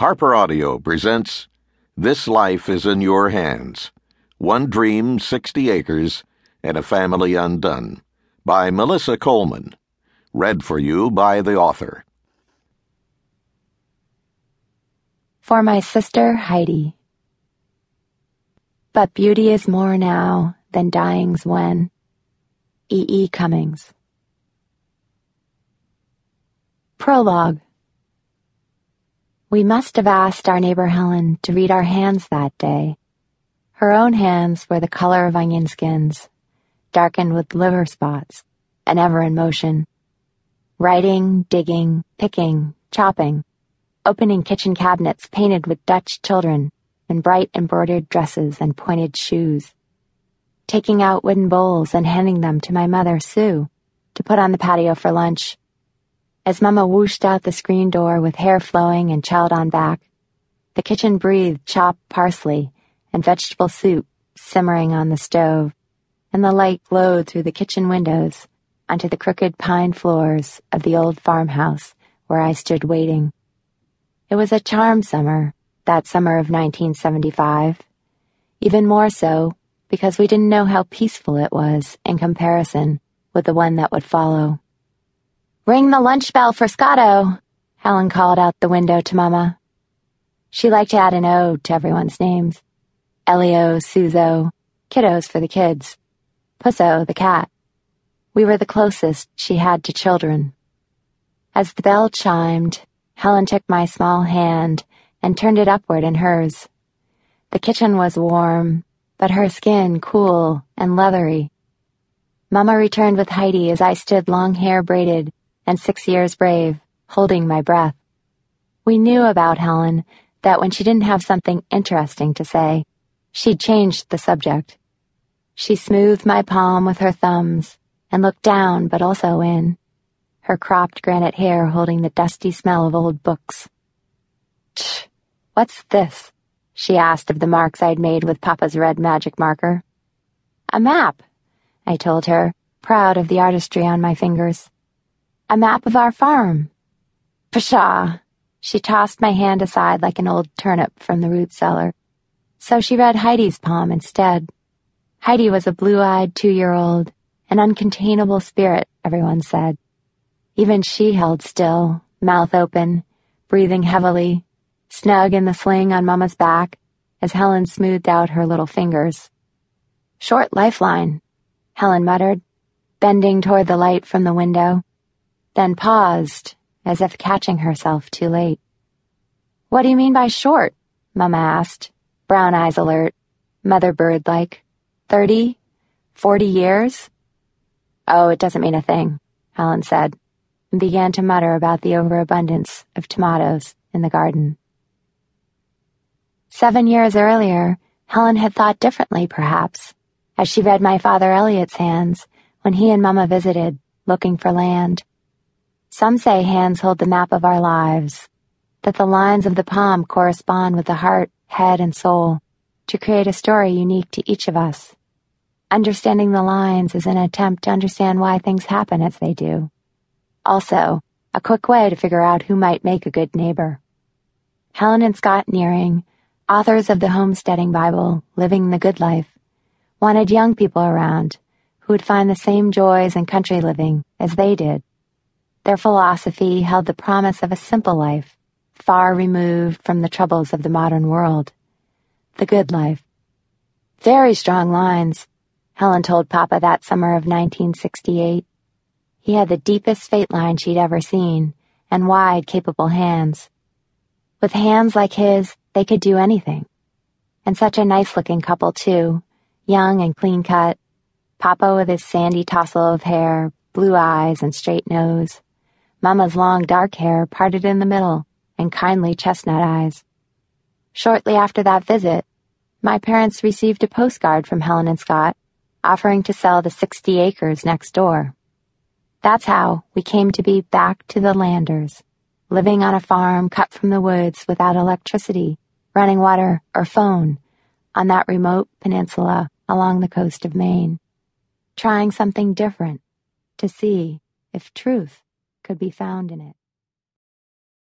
Harper Audio presents This Life is in Your Hands One Dream, 60 Acres, and a Family Undone by Melissa Coleman. Read for you by the author. For my sister Heidi. But beauty is more now than dying's when. E. E. Cummings. Prologue. We must have asked our neighbor Helen to read our hands that day. Her own hands were the color of onion skins, darkened with liver spots, and ever in motion. Writing, digging, picking, chopping, opening kitchen cabinets painted with Dutch children in bright embroidered dresses and pointed shoes. Taking out wooden bowls and handing them to my mother, Sue, to put on the patio for lunch. As Mama whooshed out the screen door with hair flowing and child on back, the kitchen breathed chopped parsley and vegetable soup simmering on the stove, and the light glowed through the kitchen windows onto the crooked pine floors of the old farmhouse where I stood waiting. It was a charm summer, that summer of 1975. Even more so because we didn't know how peaceful it was in comparison with the one that would follow. Ring the lunch bell for Scotto, Helen called out the window to Mama. She liked to add an O to everyone's names. Elio, Suzo, kiddos for the kids, Pusso, the cat. We were the closest she had to children. As the bell chimed, Helen took my small hand and turned it upward in hers. The kitchen was warm, but her skin cool and leathery. Mama returned with Heidi as I stood long hair braided and six years brave, holding my breath. We knew about Helen that when she didn't have something interesting to say, she changed the subject. She smoothed my palm with her thumbs and looked down but also in, her cropped granite hair holding the dusty smell of old books. Tch, what's this? she asked of the marks I'd made with Papa's red magic marker. A map, I told her, proud of the artistry on my fingers. A map of our farm. Pshaw! She tossed my hand aside like an old turnip from the root cellar. So she read Heidi's palm instead. Heidi was a blue-eyed two-year-old, an uncontainable spirit, everyone said. Even she held still, mouth open, breathing heavily, snug in the sling on Mama's back, as Helen smoothed out her little fingers. Short lifeline, Helen muttered, bending toward the light from the window then paused, as if catching herself too late. What do you mean by short? Mama asked, brown eyes alert, mother bird like. Thirty? Forty years? Oh, it doesn't mean a thing, Helen said, and began to mutter about the overabundance of tomatoes in the garden. Seven years earlier, Helen had thought differently, perhaps, as she read my father Eliot's hands when he and Mama visited, looking for land. Some say hands hold the map of our lives, that the lines of the palm correspond with the heart, head, and soul to create a story unique to each of us. Understanding the lines is an attempt to understand why things happen as they do. Also, a quick way to figure out who might make a good neighbor. Helen and Scott Nearing, authors of the Homesteading Bible, Living the Good Life, wanted young people around who would find the same joys in country living as they did. Their philosophy held the promise of a simple life, far removed from the troubles of the modern world. The good life. Very strong lines, Helen told Papa that summer of 1968. He had the deepest fate line she'd ever seen, and wide, capable hands. With hands like his, they could do anything. And such a nice looking couple, too, young and clean cut. Papa with his sandy tousle of hair, blue eyes, and straight nose. Mama's long dark hair parted in the middle and kindly chestnut eyes. Shortly after that visit, my parents received a postcard from Helen and Scott offering to sell the 60 acres next door. That's how we came to be back to the Landers, living on a farm cut from the woods without electricity, running water, or phone on that remote peninsula along the coast of Maine, trying something different to see if truth could be found in it.